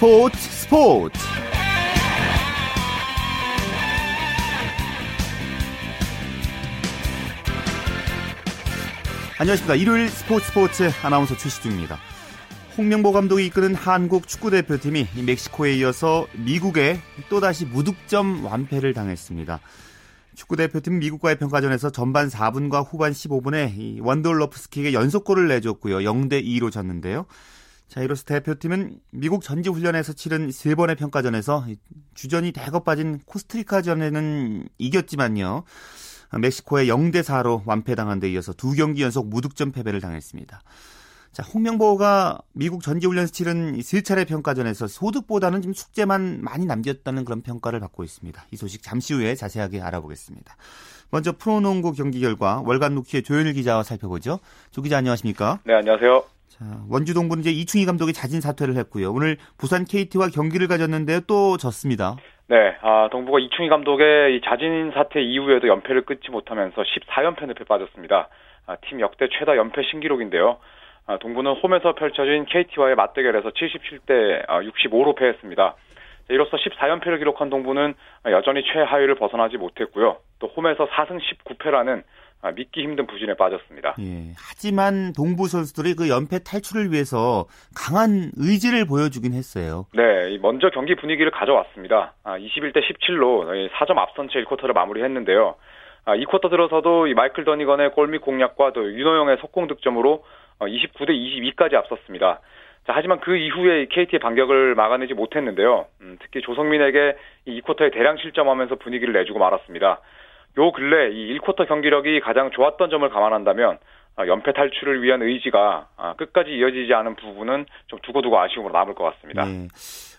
스포츠 스포츠. 안녕하십니까. 일요일 스포츠 스포츠 아나운서 최시중입니다. 홍명보 감독이 이끄는 한국 축구대표팀이 멕시코에 이어서 미국에 또다시 무득점 완패를 당했습니다. 축구대표팀 미국과의 평가전에서 전반 4분과 후반 15분에 원돌러프스키에게 연속골을 내줬고요. 0대 2로 졌는데요 자, 이로써 대표팀은 미국 전지훈련에서 치른 세 번의 평가전에서 주전이 대거 빠진 코스트리카전에는 이겼지만요. 멕시코의 0대 4로 완패당한 데 이어서 두 경기 연속 무득점 패배를 당했습니다. 자, 홍명보가 미국 전지훈련에서 치른 세 차례 평가전에서 소득보다는 좀 숙제만 많이 남겼다는 그런 평가를 받고 있습니다. 이 소식 잠시 후에 자세하게 알아보겠습니다. 먼저 프로농구 경기 결과 월간 루키의 조현일 기자와 살펴보죠. 조 기자 안녕하십니까? 네, 안녕하세요. 자, 원주 동부는 이제 이충희 감독이 자진 사퇴를 했고요. 오늘 부산 KT와 경기를 가졌는데 또 졌습니다. 네, 아, 동부가 이충희 감독의 이 자진 사퇴 이후에도 연패를 끊지 못하면서 14연패 늪에 빠졌습니다. 아, 팀 역대 최다 연패 신기록인데요. 아, 동부는 홈에서 펼쳐진 KT와의 맞대결에서 77대 65로 아, 패했습니다. 이로써 14연패를 기록한 동부는 여전히 최하위를 벗어나지 못했고요. 또 홈에서 4승 19패라는 아, 믿기 힘든 부진에 빠졌습니다. 예, 하지만 동부 선수들이 그 연패 탈출을 위해서 강한 의지를 보여주긴 했어요. 네, 먼저 경기 분위기를 가져왔습니다. 아, 21대 17로 4점 앞선 채 1쿼터를 마무리했는데요. 아, 2쿼터 들어서도 이 마이클 더니건의 골밑 공략과 또 윤호영의 속공 득점으로 29대 어, 22까지 앞섰습니다. 자, 하지만 그 이후에 KT의 반격을 막아내지 못했는데요. 음, 특히 조성민에게 이 2쿼터에 대량 실점하면서 분위기를 내주고 말았습니다. 요 근래 이 1쿼터 경기력이 가장 좋았던 점을 감안한다면 아, 연패 탈출을 위한 의지가 아, 끝까지 이어지지 않은 부분은 좀 두고두고 아쉬움으로 남을 것 같습니다. 네.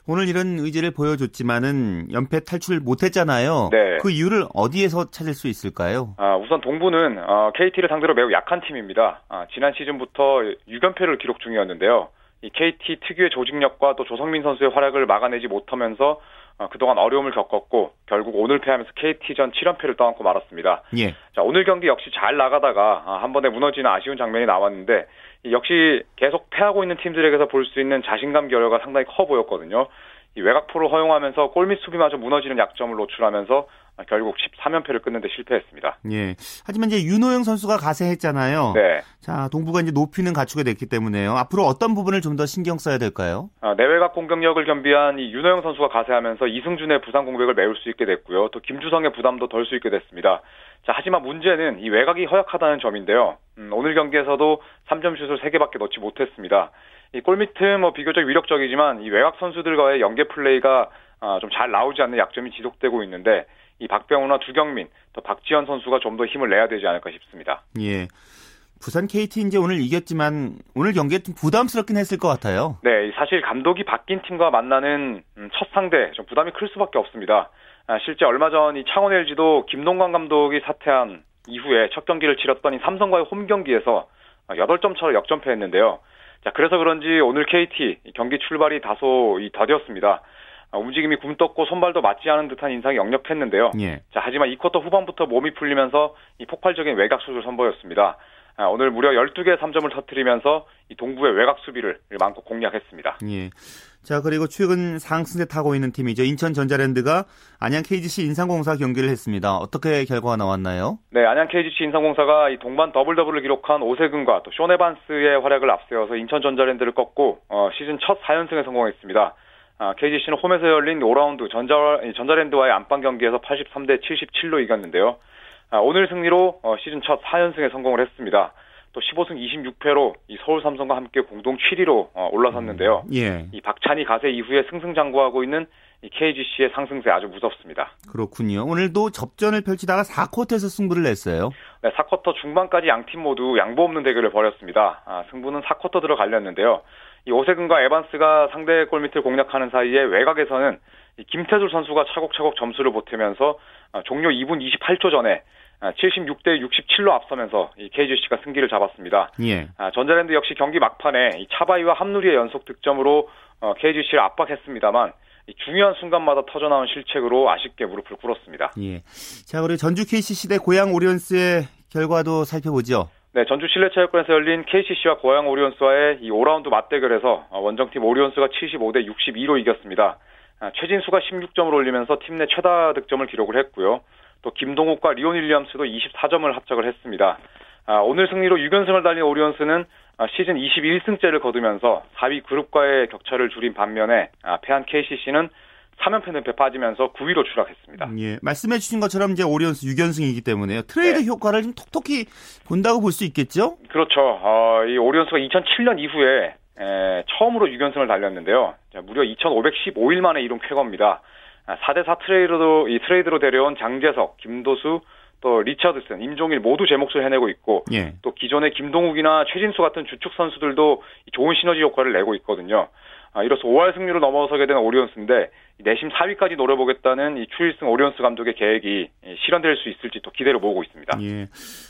오늘 이런 의지를 보여줬지만은 연패 탈출 못했잖아요. 네. 그 이유를 어디에서 찾을 수 있을까요? 아, 우선 동부는 어, KT를 상대로 매우 약한 팀입니다. 아, 지난 시즌부터 6연패를 기록 중이었는데요. 이 KT 특유의 조직력과 또 조성민 선수의 활약을 막아내지 못하면서 어, 그동안 어려움을 겪었고 결국 오늘 패하면서 KT전 7연패를 떠안고 말았습니다. 예. 자, 오늘 경기 역시 잘 나가다가 아, 한 번에 무너지는 아쉬운 장면이 나왔는데 역시 계속 패하고 있는 팀들에게서 볼 수 있는 자신감 결여가 상당히 커 보였거든요. 이 외곽포를 허용하면서 골밑 수비마저 무너지는 약점을 노출하면서 결국 13연패를 끊는데 실패했습니다. 예. 하지만 이제 윤호영 선수가 가세했잖아요. 네. 자, 동부가 이제 높이는 갖추게 됐기 때문에요. 앞으로 어떤 부분을 좀 더 신경 써야 될까요? 아, 내외곽 공격력을 겸비한 이 윤호영 선수가 가세하면서 이승준의 부상 공백을 메울 수 있게 됐고요. 또 김주성의 부담도 덜 수 있게 됐습니다. 자, 하지만 문제는 이 외곽이 허약하다는 점인데요. 음, 오늘 경기에서도 3점 슛을 3개밖에 넣지 못했습니다. 이 골밑은 뭐 비교적 위력적이지만 이 외곽 선수들과의 연계 플레이가 아, 좀 잘 나오지 않는 약점이 지속되고 있는데 이 박병호나 두경민, 또 박지현 선수가 좀 더 힘을 내야 되지 않을까 싶습니다. 예. 부산 KT 이제 오늘 이겼지만 오늘 경기에 좀 부담스럽긴 했을 것 같아요. 네, 사실 감독이 바뀐 팀과 만나는 음, 첫 상대 좀 부담이 클 수밖에 없습니다. 아, 실제 얼마 전 이 창원 LG도 김동관 감독이 사퇴한 이후에 첫 경기를 치렀던 이 삼성과의 홈 경기에서 8점 차로 역전패했는데요. 자, 그래서 그런지 오늘 KT 경기 출발이 다소 더뎠습니다. 아, 움직임이 굼떴고 손발도 맞지 않은 듯한 인상이 역력했는데요. 예. 자, 하지만 이 쿼터 후반부터 몸이 풀리면서 이 폭발적인 외곽 수를 선보였습니다. 아, 오늘 무려 12개 3점을 터뜨리면서 이 동부의 외곽 수비를 맘껏 공략했습니다. 예. 자, 그리고 최근 상승세 타고 있는 팀이죠. 인천 전자랜드가 안양 KGC 인삼공사 경기를 했습니다. 어떻게 결과가 나왔나요? 네, 안양 KGC 인삼공사가 이 동반 더블 더블을 기록한 오세근과 또 숀 에반스의 활약을 앞세워서 인천 전자랜드를 꺾고 어, 시즌 첫 4연승에 성공했습니다. 아, KGC는 홈에서 열린 5라운드 전자, 전자랜드와의 안방 경기에서 83대 77로 이겼는데요. 아, 오늘 승리로 어, 시즌 첫 4연승에 성공을 했습니다. 또 15승 26패로 이 서울 삼성과 함께 공동 7위로 어, 올라섰는데요. 음, 예. 이 박찬희 가세 이후에 승승장구하고 있는 이 KGC의 상승세 아주 무섭습니다. 그렇군요. 오늘도 접전을 펼치다가 4쿼터에서 승부를 냈어요. 네, 4쿼터 중반까지 양 팀 모두 양보 없는 대결을 벌였습니다. 아, 승부는 4쿼터 들어 갈렸는데요. 이 오세근과 에반스가 상대 골밑을 공략하는 사이에 외곽에서는 김태술 선수가 차곡차곡 점수를 보태면서 아, 종료 2분 28초 전에 76대 아, 67로 앞서면서 이 KGC가 승기를 잡았습니다. 예. 아, 전자랜드 역시 경기 막판에 이 차바이와 함누리의 연속 득점으로 어, KGC를 압박했습니다만 중요한 순간마다 터져나온 실책으로 아쉽게 무릎을 꿇었습니다. 예. 자, 우리 전주 KCC 대 고양 오리온스의 결과도 살펴보죠. 네, 전주 실내체육관에서 열린 KCC와 고양 오리온스와의 이 5라운드 맞대결에서 원정팀 오리온스가 75대 62로 이겼습니다. 아, 최진수가 16점을 올리면서 팀 내 최다 득점을 기록을 했고요. 또 김동욱과 리온 윌리엄스도 24점을 합작을 했습니다. 아, 오늘 승리로 6연승을 달린 오리온스는 아, 시즌 21승째를 거두면서 4위 그룹과의 격차를 줄인 반면에 패한 KCC는 3연패 늪에 빠지면서 9위로 추락했습니다. 예, 말씀해 주신 것처럼 이제 오리온스 6연승이기 때문에요. 트레이드 네. 효과를 좀 톡톡히 본다고 볼 수 있겠죠? 그렇죠. 어, 이 오리온스가 2007년 이후에 에, 처음으로 6연승을 달렸는데요. 자, 무려 2,515일 만에 이룬 쾌거입니다. 4대4 아, 트레이드로, 이 트레이드로 데려온 장재석, 김도수, 또 리처드슨, 임종일 모두 제 몫을 해내고 있고 예. 또 기존의 김동욱이나 최진수 같은 주축 선수들도 좋은 시너지 효과를 내고 있거든요. 아, 이로써 5할 승률로 넘어서게 되는 오리온스인데 내심 4위까지 노려보겠다는 이 추일승 오리온스 감독의 계획이 실현될 수 있을지 또 기대를 모으고 있습니다. 예.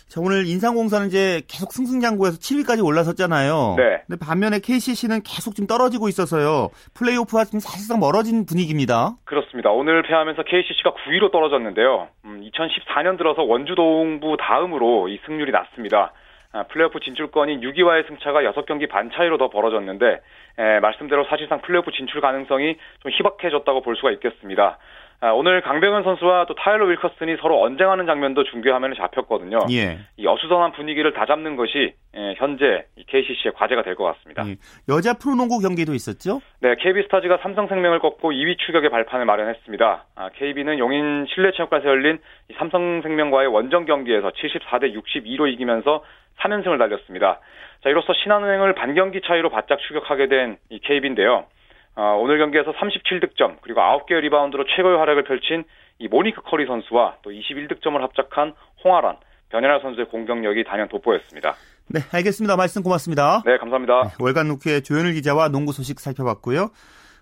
자, 오늘 인삼공사는 이제 계속 승승장구해서 7위까지 올라섰잖아요. 네. 근데 반면에 KCC는 계속 좀 떨어지고 있어서요. 플레이오프와 좀 사실상 멀어진 분위기입니다. 그렇습니다. 오늘 패하면서 KCC가 9위로 떨어졌는데요. 음, 2014년 들어서 원주 동부 다음으로 이 승률이 낮습니다. 아, 플레이오프 진출권인 6위와의 승차가 6경기 반 차이로 더 벌어졌는데 에, 말씀대로 사실상 플레이오프 진출 가능성이 좀 희박해졌다고 볼 수가 있겠습니다. 아, 오늘 강병현 선수와 또 타일러 윌커슨이 서로 언쟁하는 장면도 중계화면에 잡혔거든요. 예. 이 어수선한 분위기를 다 잡는 것이 예, 현재 KCC의 과제가 될 것 같습니다. 예. 여자 프로농구 경기도 있었죠? 네, KB스타즈가 삼성생명을 꺾고 2위 추격의 발판을 마련했습니다. 아, KB는 용인 실내체육관에서 열린 삼성생명과의 원정 경기에서 74대 62로 이기면서 3연승을 달렸습니다. 자, 이로써 신한은행을 반경기 차이로 바짝 추격하게 된 이 KB인데요. 어, 오늘 경기에서 37득점 그리고 9개의 리바운드로 최고의 활약을 펼친 이 모니크 커리 선수와 또 21득점을 합작한 홍아란, 변현아 선수의 공격력이 단연 돋보였습니다. 네, 알겠습니다. 말씀 고맙습니다. 네, 감사합니다. 네, 월간 루크의 조현일 기자와 농구 소식 살펴봤고요.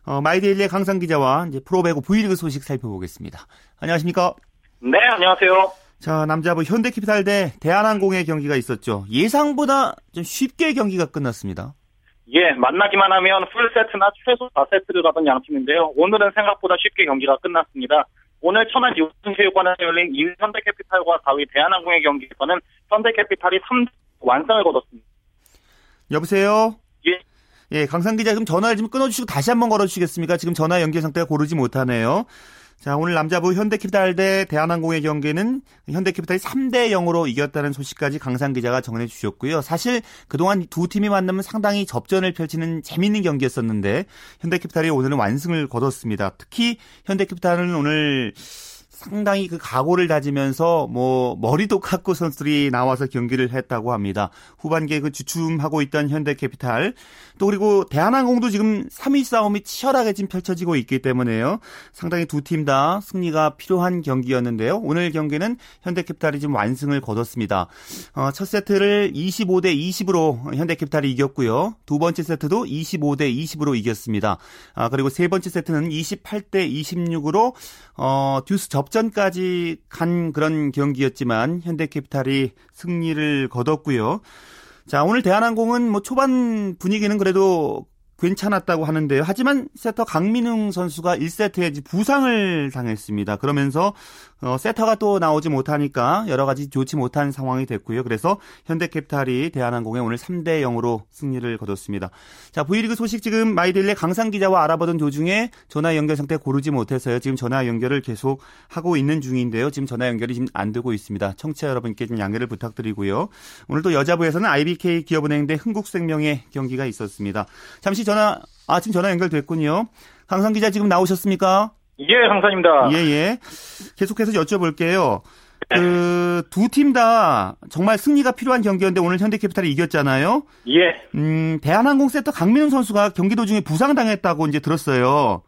어, 마이데일리의 강상 기자와 이제 프로배구 V리그 소식 살펴보겠습니다. 안녕하십니까? 네, 안녕하세요. 자, 남자부 현대캐피탈 대 대한항공의 경기가 있었죠. 예상보다 좀 쉽게 경기가 끝났습니다. 예, 만나기만 하면 풀세트나 최소 4세트를 가던 양 팀인데요. 오늘은 생각보다 쉽게 경기가 끝났습니다. 오늘 천안 유승체육관에서 열린 2위 현대캐피탈과 4위 대한항공의 경기에서는 현대캐피탈이 3 완성을 거뒀습니다. 여보세요? 예. 예, 강상 기자 좀 전화를 좀 끊어주시고 다시 한번 걸어주시겠습니까? 지금 전화 연결 상태가 고르지 못하네요. 자, 오늘 남자부 현대캐피탈 대 대한항공의 경기는 현대캐피탈이 3대 0으로 이겼다는 소식까지 강상 기자가 전해 주셨고요. 사실 그동안 두 팀이 만나면 상당히 접전을 펼치는 재밌는 경기였었는데 현대캐피탈이 오늘은 완승을 거뒀습니다. 특히 현대캐피탈은 오늘 상당히 그 각오를 다지면서 뭐 머리도 깎고 선수들이 나와서 경기를 했다고 합니다. 후반기에 그 주춤하고 있던 현대캐피탈 또 그리고 대한항공도 지금 3위 싸움이 치열하게 지금 펼쳐지고 있기 때문에요. 상당히 두 팀 다 승리가 필요한 경기였는데요. 오늘 경기는 현대캐피탈이 지금 완승을 거뒀습니다. 어, 첫 세트를 25대 20으로 현대캐피탈이 이겼고요. 두 번째 세트도 25대 20으로 이겼습니다. 아, 그리고 세 번째 세트는 28대 26으로 어, 듀스 접 전까지 간 그런 경기였지만 현대캐피탈이 승리를 거뒀고요. 자, 오늘 대한항공은 뭐 초반 분위기는 그래도 괜찮았다고 하는데요. 하지만 세터 강민웅 선수가 1세트에 부상을 당했습니다. 그러면서 어, 세터가 또 나오지 못하니까 여러 가지 좋지 못한 상황이 됐고요. 그래서 현대캐피탈이 대한항공에 오늘 3대 0으로 승리를 거뒀습니다. 자, V리그 소식 지금 마이딜레 강상 기자와 알아보던 도중에 전화 연결 상태 고르지 못해서요. 지금 전화 연결을 계속 하고 있는 중인데요. 지금 전화 연결이 지금 안 되고 있습니다. 청취자 여러분께 좀 양해를 부탁드리고요. 오늘 또 여자부에서는 IBK 기업은행 대 흥국생명의 경기가 있었습니다. 잠시 전화 아 지금 전화 연결됐군요. 강상 기자 지금 나오셨습니까? 예, 강산입니다. 예, 예. 계속해서 여쭤볼게요. 그, 두 팀 다 정말 승리가 필요한 경기였는데 오늘 현대캐피탈이 이겼잖아요. 예. 음, 대한항공 세터 강민웅 선수가 경기 도중에 부상당했다고 이제 들었어요.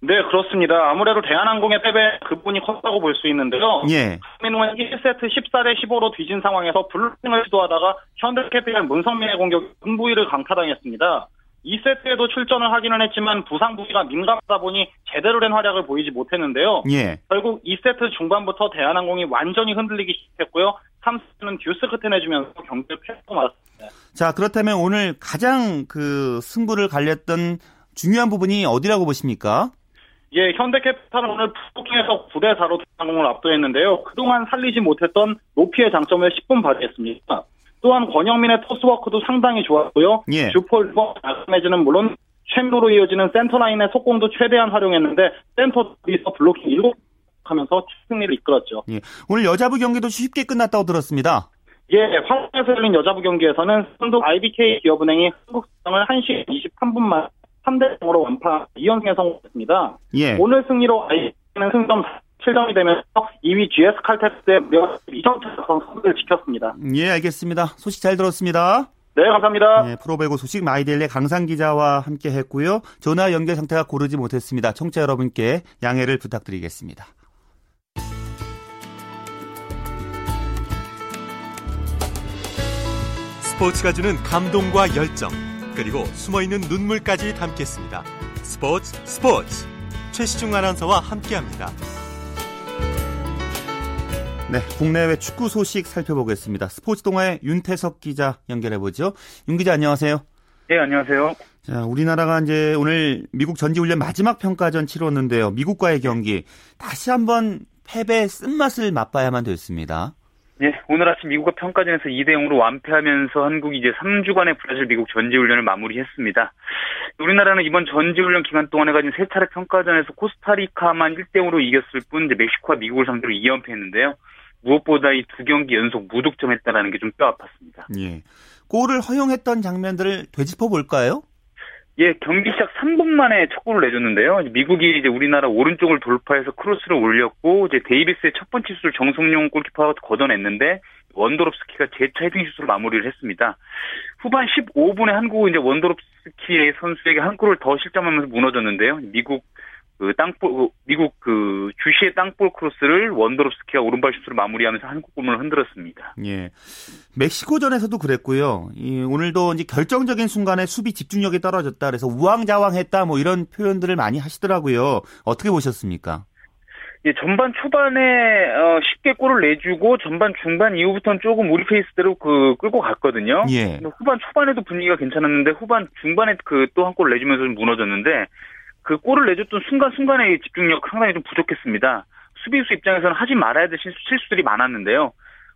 네, 그렇습니다. 아무래도 대한항공의 패배 그 부분이 컸다고 볼 수 있는데요. 예. 강민웅은 1세트 14대 15로 뒤진 상황에서 블로킹을 시도하다가 현대캐피탈 문성민의 공격 승부위를 강타당했습니다. 2세트에도 출전을 하기는 했지만 부상 부위가 민감하다 보니 제대로 된 활약을 보이지 못했는데요. 예. 결국 2세트 중반부터 대한항공이 완전히 흔들리기 시작했고요. 3세트는 듀스 끝에 내주면서 경기를 패하고 말았습니다. 자, 그렇다면 오늘 가장 그 승부를 갈렸던 중요한 부분이 어디라고 보십니까? 예, 현대캐피탈은 오늘 푸킹에서 9대 4로 대한항공을 압도했는데요. 그동안 살리지 못했던 높이의 장점을 10분 발휘했습니다. 또한 권영민의 토스워크도 상당히 좋았고요. 예. 주폴 리버매즈는 물론 최민호로 이어지는 센터라인의 속공도 최대한 활용했는데 센터에서 블로킹 7 하면서 승리를 이끌었죠. 예. 오늘 여자부 경기도 쉽게 끝났다고 들었습니다. 예, 화성에서 열린 여자부 경기에서는 선두 IBK 기업은행이 한국성을 1시 23분 만 3대 0으로 완파 2연승에 성공했습니다. 예. 오늘 승리로 IBK는 승점 7점이 되면서 2위 GS 칼텍스의 무려 2점 차선 선두를 지켰습니다. 예, 알겠습니다. 소식 잘 들었습니다. 네, 감사합니다. 네, 프로배구 소식 마이데일의 강상 기자와 함께 했고요. 전화 연결 상태가 고르지 못했습니다. 청취자 여러분께 양해를 부탁드리겠습니다. 스포츠가 주는 감동과 열정, 그리고 숨어있는 눈물까지 담겠습니다. 스포츠 스포츠 최시중 아나운서와 함께합니다. 네, 국내외 축구 소식 살펴보겠습니다. 스포츠 동아의 윤태석 기자 연결해 보죠. 윤 기자 안녕하세요. 네, 안녕하세요. 자, 우리나라가 이제 오늘 미국 전지훈련 마지막 평가전 치렀는데요. 미국과의 경기 다시 한번 패배 쓴맛을 맛봐야만 됐습니다. 네, 오늘 아침 미국과 평가전에서 2대 0으로 완패하면서 한국이 이제 3주간의 브라질 미국 전지훈련을 마무리했습니다. 우리나라는 이번 전지훈련 기간 동안에 가진 세 차례 평가전에서 코스타리카만 1대 0으로 이겼을 뿐 이제 멕시코와 미국을 상대로 2연패했는데요. 무엇보다 이 두 경기 연속 무득점했다라는 게 좀 뼈아팠습니다. 예. 골을 허용했던 장면들을 되짚어 볼까요? 예, 경기 시작 3분 만에 첫 골을 내줬는데요. 미국이 이제 우리나라 오른쪽을 돌파해서 크로스를 올렸고 이제 데이비스의 첫 번째 슛을 정성룡 골키퍼가 걷어냈는데 원도롭스키가 재차 헤딩 슛으로 마무리를 했습니다. 후반 15분에 한국은 이제 원도롭스키의 선수에게 한 골을 더 실점하면서 무너졌는데요. 미국 그 땅볼 그 미국 그 주시의 땅볼 크로스를 원더롭스키가 오른발 슛으로 마무리하면서 한국 골문을 흔들었습니다. 예. 멕시코전에서도 그랬고요. 이 오늘도 이제 결정적인 순간에 수비 집중력이 떨어졌다 그래서 우왕좌왕했다 뭐 이런 표현들을 많이 하시더라고요. 어떻게 보셨습니까? 예, 전반 초반에 어, 쉽게 골을 내주고 전반 중반 이후부터는 조금 우리 페이스대로 그 끌고 갔거든요. 예. 후반 초반에도 분위기가 괜찮았는데 후반 중반에 그 또 한 골 내주면서 좀 무너졌는데 그 골을 내줬던 순간순간의 집중력 상당히 좀 부족했습니다. 수비수 입장에서는 하지 말아야 될 실수들이 많았는데요.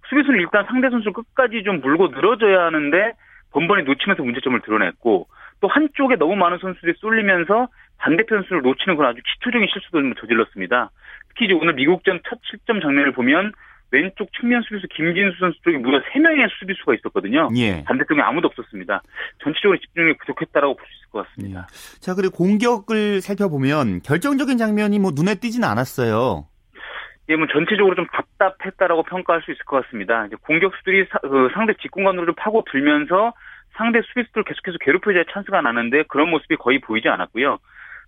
수비수는 일단 상대 선수 끝까지 좀 물고 늘어져야 하는데 번번이 놓치면서 문제점을 드러냈고 또 한쪽에 너무 많은 선수들이 쏠리면서 반대편 수를 놓치는 건 아주 기초적인 실수도 저질렀습니다. 특히 이제 오늘 미국전 첫 실점 장면을 보면 왼쪽 측면 수비수 김진수 선수 쪽에 무려 3명의 수비수가 있었거든요. 예. 반대쪽에 아무도 없었습니다. 전체적으로 집중력이 부족했다라고 볼 수 있을 것 같습니다. 예. 자, 그리고 공격을 살펴보면 결정적인 장면이 뭐 눈에 띄지는 않았어요. 예, 뭐 전체적으로 좀 답답했다라고 평가할 수 있을 것 같습니다. 이제 공격수들이 사, 그 상대 직공간으로 좀 파고 들면서 상대 수비수들 계속해서 괴롭혀야 찬스가 나는데 그런 모습이 거의 보이지 않았고요.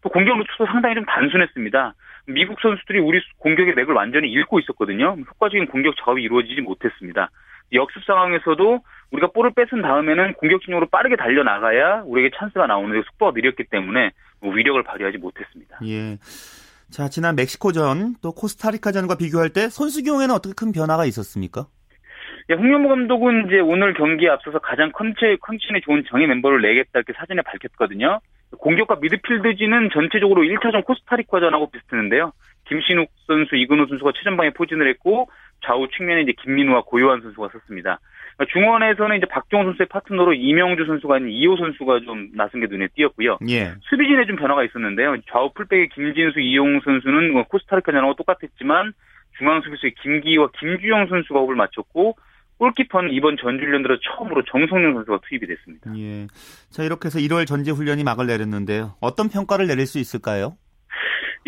또 공격 루트도 상당히 좀 단순했습니다. 미국 선수들이 우리 공격의 맥을 완전히 읽고 있었거든요. 효과적인 공격 작업이 이루어지지 못했습니다. 역습 상황에서도 우리가 볼을 뺏은 다음에는 공격 진영으로 빠르게 달려나가야 우리에게 찬스가 나오는데 속도가 느렸기 때문에 뭐 위력을 발휘하지 못했습니다. 예. 자, 지난 멕시코전 또 코스타리카전과 비교할 때 선수 경우에는 어떻게 큰 변화가 있었습니까? 예, 홍명보 감독은 이제 오늘 경기에 앞서서 가장 컨디, 컨디션이 좋은 정예 멤버를 내겠다 이렇게 사전에 밝혔거든요. 공격과 미드필드진은 전체적으로 1차전 코스타리카전하고 비슷했는데요. 김신욱 선수, 이근호 선수가 최전방에 포진을 했고 좌우 측면에 이제 김민우와 고요한 선수가 섰습니다. 그러니까 중원에서는 이제 박종호 선수의 파트너로 이명주 선수가 아닌 이호 선수가 좀 나선 게 눈에 띄었고요. 예. 수비진에 좀 변화가 있었는데요. 좌우 풀백의 김진수, 이용 선수는 뭐 코스타리카전하고 똑같았지만 중앙 수비수의 김기와 김주영 선수가 호흡을 맞췄고 골키퍼는 이번 전지훈련 들어 처음으로 정성용 선수가 투입이 됐습니다. 예. 자, 이렇게 해서 1월 전지훈련이 막을 내렸는데요. 어떤 평가를 내릴 수 있을까요?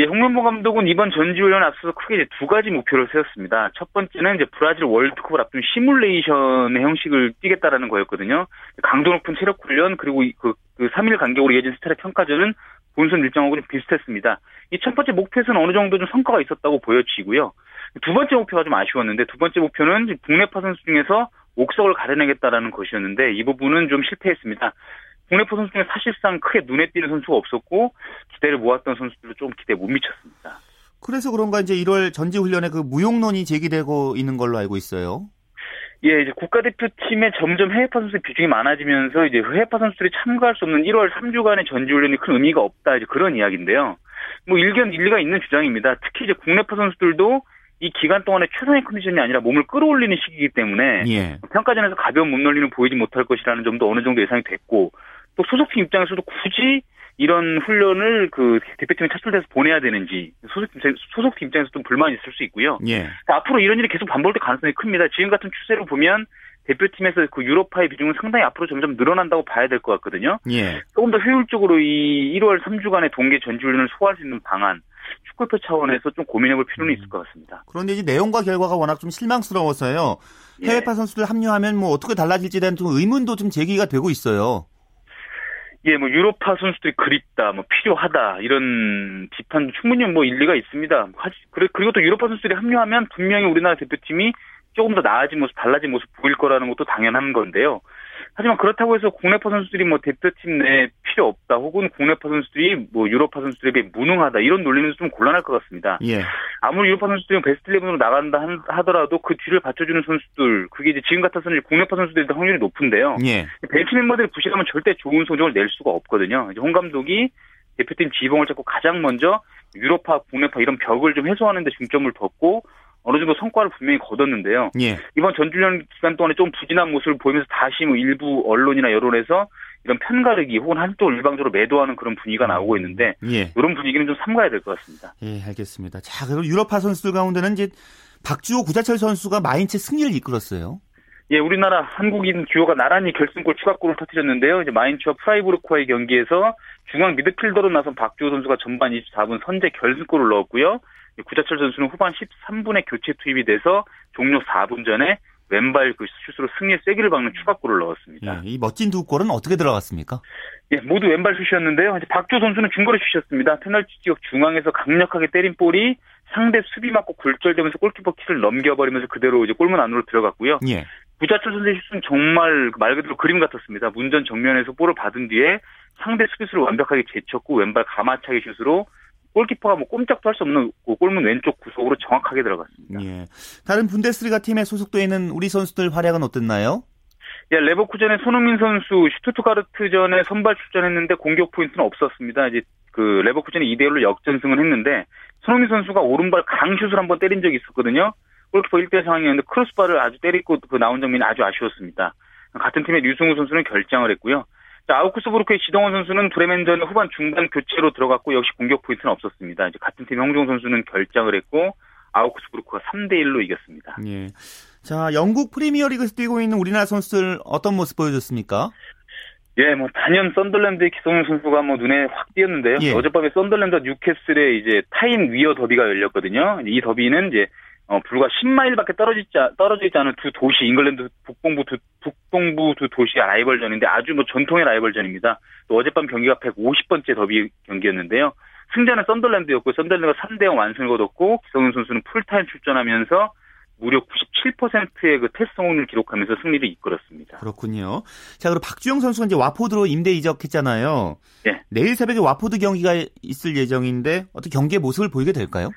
예, 홍명보 감독은 이번 전지훈련 앞서서 크게 이제 두 가지 목표를 세웠습니다. 첫 번째는 이제 브라질 월드컵을 앞둔 시뮬레이션의 형식을 띠겠다라는 거였거든요. 강도 높은 체력 훈련 그리고 그, 그 3일 간격으로 이어진 스타일의 평가전은 본선 일정하고 좀 비슷했습니다. 이 첫 번째 목표에서는 어느 정도 좀 성과가 있었다고 보여지고요. 두 번째 목표가 좀 아쉬웠는데 두 번째 목표는 국내파 선수 중에서 옥석을 가려내겠다라는 것이었는데 이 부분은 좀 실패했습니다. 국내파 선수 중에 사실상 크게 눈에 띄는 선수가 없었고 기대를 모았던 선수들도 좀 기대에 못 미쳤습니다. 그래서 그런가 이제 1월 전지훈련에 그 무용론이 제기되고 있는 걸로 알고 있어요. 예, 이제 국가대표팀에 점점 해외파 선수의 비중이 많아지면서 이제 해외파 선수들이 참가할 수 없는 1월 3주간의 전지훈련이 큰 의미가 없다 이제 그런 이야기인데요. 뭐 일견 일리가 있는 주장입니다. 특히 이제 국내파 선수들도 이 기간 동안에 최상의 컨디션이 아니라 몸을 끌어올리는 시기이기 때문에 예. 평가전에서 가벼운 몸놀림을 보이지 못할 것이라는 점도 어느 정도 예상이 됐고 또 소속팀 입장에서도 굳이 이런 훈련을 그 대표팀에 차출돼서 보내야 되는지 소속팀 소속팀 입장에서 좀 불만이 있을 수 있고요. 예. 앞으로 이런 일이 계속 반복될 가능성이 큽니다. 지금 같은 추세로 보면 대표팀에서 그 유로파의 비중은 상당히 앞으로 점점 늘어난다고 봐야 될 것 같거든요. 예. 조금 더 효율적으로 이 1월 3주간의 동계 전지훈련을 소화할 수 있는 방안 축구협회 차원에서 좀 고민해볼 필요는 음. 있을 것 같습니다. 그런데 이제 내용과 결과가 워낙 좀 실망스러워서요. 예. 해외파 선수들 합류하면 뭐 어떻게 달라질지에 대한 좀 의문도 좀 제기가 되고 있어요. 예, 뭐 유로파 선수들이 그립다, 뭐 필요하다 이런 비판 충분히 뭐 일리가 있습니다. 그리고 또 유로파 선수들이 합류하면 분명히 우리나라 대표팀이 조금 더 나아진 모습, 달라진 모습 보일 거라는 것도 당연한 건데요. 하지만 그렇다고 해서 국내파 선수들이 뭐 대표팀 내에 필요 없다 혹은 국내파 선수들이 뭐 유로파 선수들에 비해 무능하다 이런 논리는 좀 곤란할 것 같습니다. 예. 아무리 유로파 선수들이 베스트 11으로 나간다 하더라도 그 뒤를 받쳐주는 선수들 그게 이제 지금 같아서는 국내파 선수들이 더 확률이 높은데요. 예. 벤치 멤버들이 부실하면 절대 좋은 성적을 낼 수가 없거든요. 이제 홍 감독이 대표팀 지봉을 잡고 가장 먼저 유로파, 국내파 이런 벽을 좀 해소하는 데 중점을 뒀고 어느 정도 성과를 분명히 거뒀는데요. 예. 이번 전주년 기간 동안에 좀 부진한 모습을 보이면서 다시 뭐 일부 언론이나 여론에서 이런 편가르기 혹은 한쪽을 일방적으로 매도하는 그런 분위기가 나오고 있는데 예. 이런 분위기는 좀 삼가야 될 것 같습니다. 예, 알겠습니다. 자, 그리고 유럽파 선수들 가운데는 이제 박주호 구자철 선수가 마인츠 승리를 이끌었어요. 예, 우리나라 한국인 듀오가 나란히 결승골 추가골을 터뜨렸는데요. 이제 마인츠와 프라이부르크와의 경기에서 중앙 미드필더로 나선 박주호 선수가 전반 24분 선제 결승골을 넣었고요. 구자철 선수는 후반 13분에 교체 투입이 돼서 종료 4분 전에 왼발 그 슛으로 승리의 쐐기를 박는 추가골을 넣었습니다. 예, 이 멋진 두 골은 어떻게 들어갔습니까? 예, 모두 왼발 슛이었는데요. 이제 박조 선수는 중거리 슛이었습니다. 페널티 지역 중앙에서 강력하게 때린 볼이 상대 수비 맞고 굴절되면서 골키퍼 키를 넘겨버리면서 그대로 이제 골문 안으로 들어갔고요. 예. 구자철 선수의 슛은 정말 말 그대로 그림 같았습니다. 문전 정면에서 볼을 받은 뒤에 상대 수비수를 완벽하게 제쳤고 왼발 가마차기 슛으로 골키퍼가 뭐 꼼짝도 할 수 없는 그 골문 왼쪽 구석으로 정확하게 들어갔습니다. 예. 다른 분데스리가 팀에 소속돼 있는 우리 선수들 활약은 어땠나요? 예, 레버쿠젠의 손흥민 선수 슈투트가르트전에 선발 출전했는데 공격 포인트는 없었습니다. 이제 그 레버쿠젠이 2대 1로 역전승을 했는데 손흥민 선수가 오른발 강슛을 한번 때린 적이 있었거든요. 골키퍼 1대1 상황이었는데 크로스바를 아주 때리고 그 나온 장면이 아주 아쉬웠습니다. 같은 팀의 류승우 선수는 결장을 했고요. 자, 아우크스부르크의 지동원 선수는 브레멘전 후반 중반 교체로 들어갔고 역시 공격 포인트는 없었습니다. 이제 같은 팀 홍정호 선수는 결장을 했고 아우크스부르크가 3대 1로 이겼습니다. 예. 자, 영국 프리미어리그에서 뛰고 있는 우리나라 선수들 어떤 모습 보여줬습니까? 예, 뭐 단연 썬덜랜드의 기성용 선수가 뭐 눈에 확 띄었는데요. 예. 어젯밤에 썬덜랜드와 뉴캐슬의 이제 타인 위어 더비가 열렸거든요. 이 더비는 이제 어, 불과 10마일밖에 떨어지지, 떨어져 있지 않은 두 도시, 잉글랜드 북동부 두, 북동부 두 도시의 라이벌전인데 아주 뭐 전통의 라이벌전입니다. 또 어젯밤 경기가 150번째 더비 경기였는데요. 승자는 썬덜랜드였고, 썬덜랜드가 3대0 완승을 거뒀고, 기성용 선수는 풀타임 출전하면서 무려 97%의 그 패스 성공률 기록하면서 승리를 이끌었습니다. 그렇군요. 자, 그리고 박주영 선수가 이제 와포드로 임대 이적했잖아요. 네. 내일 새벽에 와포드 경기가 있을 예정인데 어떻게 경기의 모습을 보이게 될까요?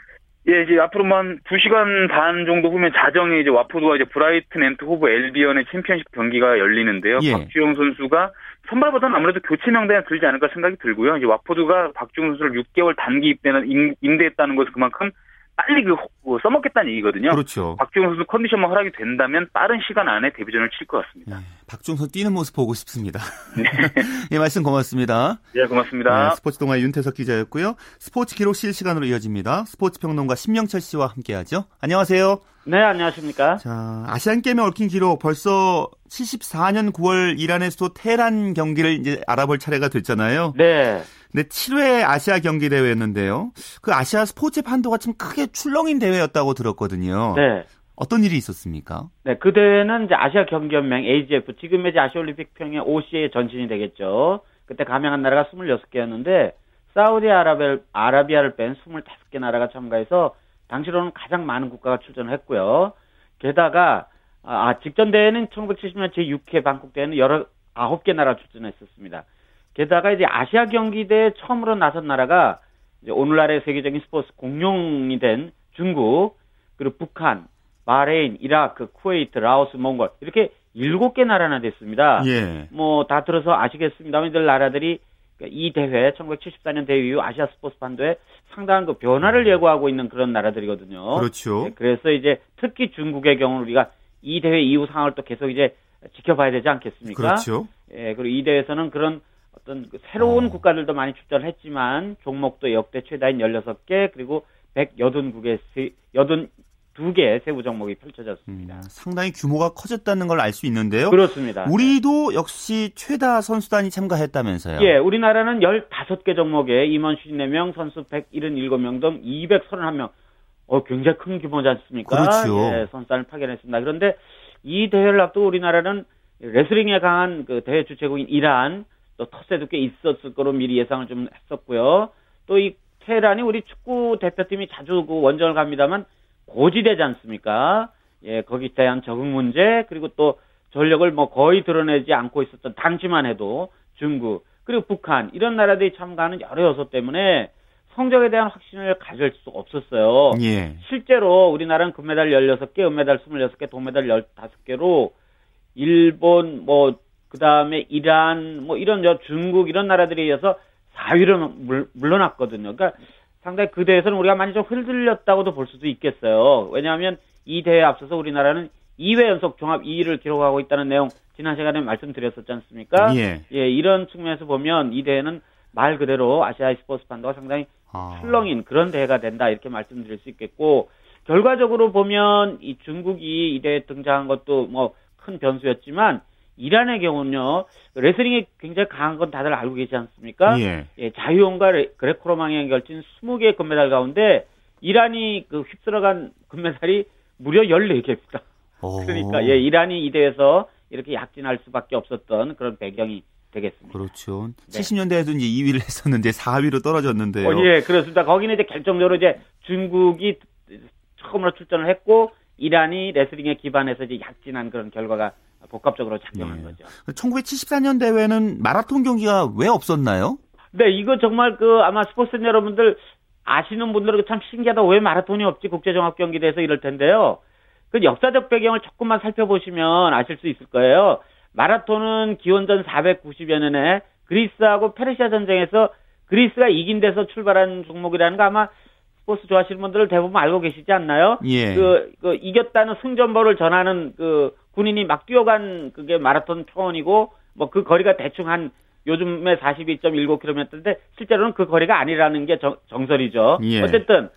예, 이제 앞으로 한 2시간 반 정도 후면 자정에 이제 와포드와 이제 브라이튼 앤드 호브 알비온의 챔피언십 경기가 열리는데요. 예. 박주영 선수가 선발보다는 아무래도 교체 명단에 들지 않을까 생각이 들고요. 이제 와포드가 박주영 선수를 6개월 단기 입대는 임대했다는 것은 그만큼 빨리 그 써먹겠다는 얘기거든요. 그렇죠. 박주영 선수 컨디션만 허락이 된다면 빠른 시간 안에 데뷔전을 칠 것 같습니다. 네, 박주영 선수 뛰는 모습 보고 싶습니다. 네. 예, 말씀 고맙습니다. 예, 고맙습니다. 네, 스포츠 동아의 윤태석 기자였고요. 스포츠 기록 실시간으로 이어집니다. 스포츠 평론가 신명철 씨와 함께하죠. 안녕하세요. 네, 안녕하십니까. 자, 아시안 게임에 얽힌 기록 벌써 74년 9월 이란에서도 테란 경기를 이제 알아볼 차례가 됐잖아요. 네. 네, 7회 아시아 경기 대회였는데요. 그 아시아 스포츠 판도가 참 크게 출렁인 대회였다고 들었거든요. 네. 어떤 일이 있었습니까? 네, 그 대회는 이제 아시아 경기연맹 AGF, 지금의 이제 아시아올림픽 평의 OC의 전신이 되겠죠. 그때 가명한 나라가 26개였는데, 사우디아라비아, 아라비아를 뺀 25개 나라가 참가해서, 당시로는 가장 많은 국가가 출전을 했고요. 게다가, 아, 직전 대회는 1970년 제6회 방콕 대회는 여러, 9개 나라 출전했었습니다. 게다가 이제 아시아 경기대회에 처음으로 나선 나라가 이제 오늘날의 세계적인 스포츠 공룡이 된 중국, 그리고 북한, 바레인, 이라크, 쿠웨이트, 라오스, 몽골 이렇게 일곱 개 나라나 됐습니다. 예. 뭐 다 들어서 아시겠습니다만 이들 나라들이 이 대회 1974년 대회 이후 아시아 스포츠 판도에 상당한 그 변화를 예고하고 있는 그런 나라들이거든요. 그렇죠. 네, 그래서 이제 특히 중국의 경우는 우리가 이 대회 이후 상황을 또 계속 이제 지켜봐야 되지 않겠습니까? 그렇죠. 예, 그리고 이 대회에서는 그런 어떤 그 새로운 어. 국가들도 많이 출전을 했지만 종목도 역대 최다인 16개 그리고 189개 82개 세부 종목이 펼쳐졌습니다. 음, 상당히 규모가 커졌다는 걸 알 수 있는데요. 그렇습니다. 우리도 역시 최다 선수단이 참가했다면서요. 예, 우리나라는 15개 종목에 임원 54명, 선수 177명 등 231명. 어, 굉장히 큰 규모지 않습니까? 그렇죠. 예, 선수단을 파견했습니다. 그런데 이 대회를 앞두고 우리나라는 레슬링에 강한 그 대회 주최국인 이란, 또 터세도 꽤 있었을 거로 미리 예상을 좀 했었고요. 또 이 테란이 우리 축구 대표팀이 자주 그 원정을 갑니다만 고지되지 않습니까? 예, 거기에 대한 적응 문제 그리고 또 전력을 뭐 거의 드러내지 않고 있었던 당시만 해도 중국 그리고 북한 이런 나라들이 참가하는 여러 요소 때문에 성적에 대한 확신을 가질 수 없었어요. 예. 실제로 우리나라는 금메달 16개, 은메달 26개, 동메달 15개로 일본 뭐 그 다음에 이란 뭐 이런 저 중국 이런 나라들에 의해서 4위로 물, 물러났거든요. 그러니까 상당히 그 대회에서는 우리가 많이 좀 흔들렸다고도 볼 수도 있겠어요. 왜냐하면 이 대회에 앞서서 우리나라는 2회 연속 종합 2위를 기록하고 있다는 내용 지난 시간에 말씀드렸었지 않습니까? 예. 예, 이런 측면에서 보면 이 대회는 말 그대로 아시아 스포츠 판도가 상당히 아. 출렁인 그런 대회가 된다 이렇게 말씀드릴 수 있겠고 결과적으로 보면 이 중국이 이 대회에 등장한 것도 뭐 큰 변수였지만 이란의 경우는요, 레슬링이 굉장히 강한 건 다들 알고 계시지 않습니까? 예. 예 자유형과 그레코로망에 걸친 20개의 금메달 가운데 이란이 그 휩쓸어간 금메달이 무려 14개입니다. 오. 그러니까 예, 이란이 이 대회에서 이렇게 약진할 수밖에 없었던 그런 배경이 되겠습니다. 그렇죠. 네. 70년대에도 이제 2위를 했었는데 4위로 떨어졌는데요. 어, 예, 그렇습니다. 거기는 이제 결정적으로 이제 중국이 처음으로 출전을 했고 이란이 레슬링에 기반해서 이제 약진한 그런 결과가 복합적으로 작용한 네. 거죠. 1974년 대회는 마라톤 경기가 왜 없었나요? 네, 이거 정말 그 아마 스포츠 여러분들 아시는 분들은 참 신기하다. 왜 마라톤이 없지? 국제종합 경기대에서 이럴 텐데요. 그 역사적 배경을 조금만 살펴보시면 아실 수 있을 거예요. 마라톤은 기원전 490여 년에 그리스하고 페르시아 전쟁에서 그리스가 이긴 데서 출발한 종목이라는 거 아마 스포츠 좋아하시는 분들 대부분 알고 계시지 않나요? 예. 그, 그 이겼다는 승전보를 전하는 그 군인이 막 뛰어간 그게 마라톤 표원이고 뭐 그 거리가 대충 한 요즘에 42.19km인데 실제로는 그 거리가 아니라는 게 정, 설이죠 예. 어쨌든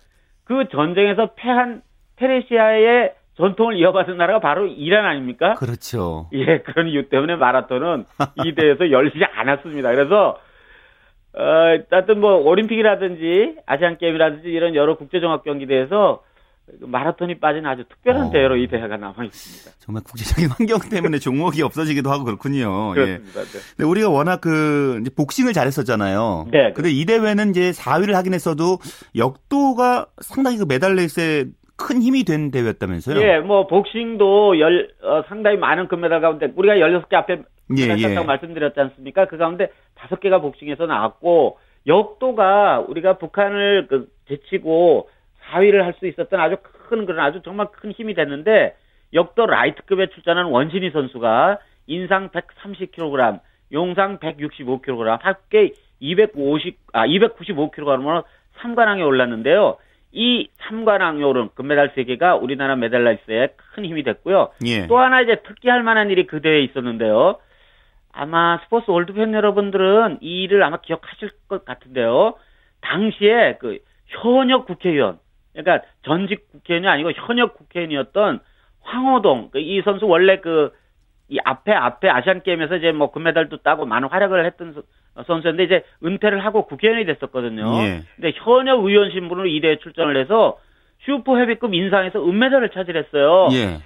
그 전쟁에서 패한 페르시아의 전통을 이어받은 나라가 바로 이란 아닙니까? 그렇죠. 예, 그런 이유 때문에 마라톤은 이 대회에서 열리지 않았습니다. 그래서 어, 하여튼 뭐 올림픽이라든지 아시안 게임이라든지 이런 여러 국제 종합 경기대에서 마라톤이 빠진 아주 특별한 어. 대회로 이 대회가 남아 있습니다. 정말 국제적인 환경 때문에 종목이 없어지기도 하고 그렇군요. 예. 그렇습니다. 예. 네. 근데 우리가 워낙 그 복싱을 잘했었잖아요. 네. 근데 이 대회는 이제 4위를 하긴 했어도 역도가 상당히 그 메달 레이스에 큰 힘이 된 대회였다면서요? 예, 뭐 복싱도 열 어, 상당히 많은 금메달 가운데 우리가 16개 앞에 예, 예. 말씀드렸지 않습니까? 그 가운데 5개가 복싱에서 나왔고 역도가 우리가 북한을 그 제치고 4위를 할 수 있었던 아주 큰 그런 아주 정말 큰 힘이 됐는데 역도 라이트급에 출전한 원신희 선수가 인상 130kg, 용상 165kg, 합계 250, 아, 295kg으로 3관왕에 올랐는데요. 이 3관왕요름 금메달 3개가 우리나라 메달 라이스에 큰 힘이 됐고요. 예. 또 하나 이제 특기할 만한 일이 그 대회에 있었는데요. 아마 스포츠 월드 팬 여러분들은 이 일을 아마 기억하실 것 같은데요. 당시에 그 현역 국회의원, 그러니까 전직 국회의원이 아니고 현역 국회의원이었던 황호동 그 이 선수 원래 그 이 앞에 앞에 아시안 게임에서 이제 뭐 금메달도 따고 많은 활약을 했던 선수인데 이제 은퇴를 하고 국회의원이 됐었거든요. 예. 근데 현역 의원 신분으로 이 대회 출전을 해서 슈퍼 헤비급 인상에서 은메달을 차지했어요. 예.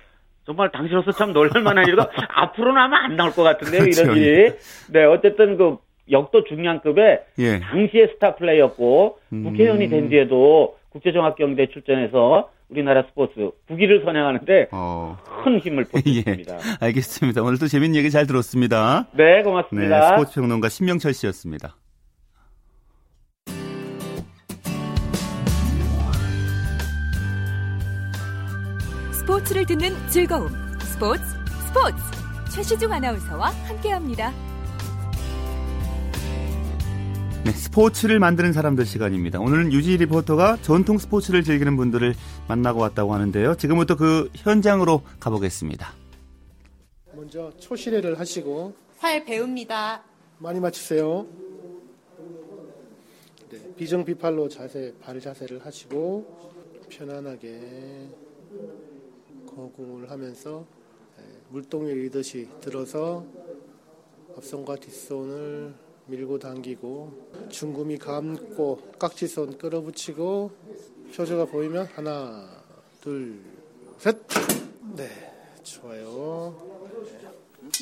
정말 당시로서 참 놀랄만한 일이고 앞으로는 아마 안 나올 것 같은데요 그렇죠. 이런 일이. 네 어쨌든 그 역도 중량급의 예. 당시의 스타 플레이였고 음... 국회의원이 된 뒤에도 국제종합경기대 출전해서 우리나라 스포츠 국위를 선양하는데 어... 큰 힘을 보탰습니다. 예, 알겠습니다. 오늘도 재밌는 얘기 잘 들었습니다. 네, 고맙습니다. 네, 스포츠 평론가 신명철 씨였습니다. 스포츠를 듣는 즐거움. 스포츠, 스포츠. 최시중 아나운서와 함께합니다. 네, 스포츠를 만드는 사람들 시간입니다. 오늘은 유지 리포터가 전통 스포츠를 즐기는 분들을 만나고 왔다고 하는데요. 지금부터 그 현장으로 가보겠습니다. 먼저 초시례를 하시고 활 배웁니다. 많이 맞추세요. 네, 비정비팔로 자세, 발 자세를 하시고 편안하게 거궁을 하면서 네, 물동이 리듯이 들어서 앞손과 뒷손을 밀고 당기고 중구미 감고 깍지손 끌어붙이고 표저가 보이면 하나 둘 셋 네 좋아요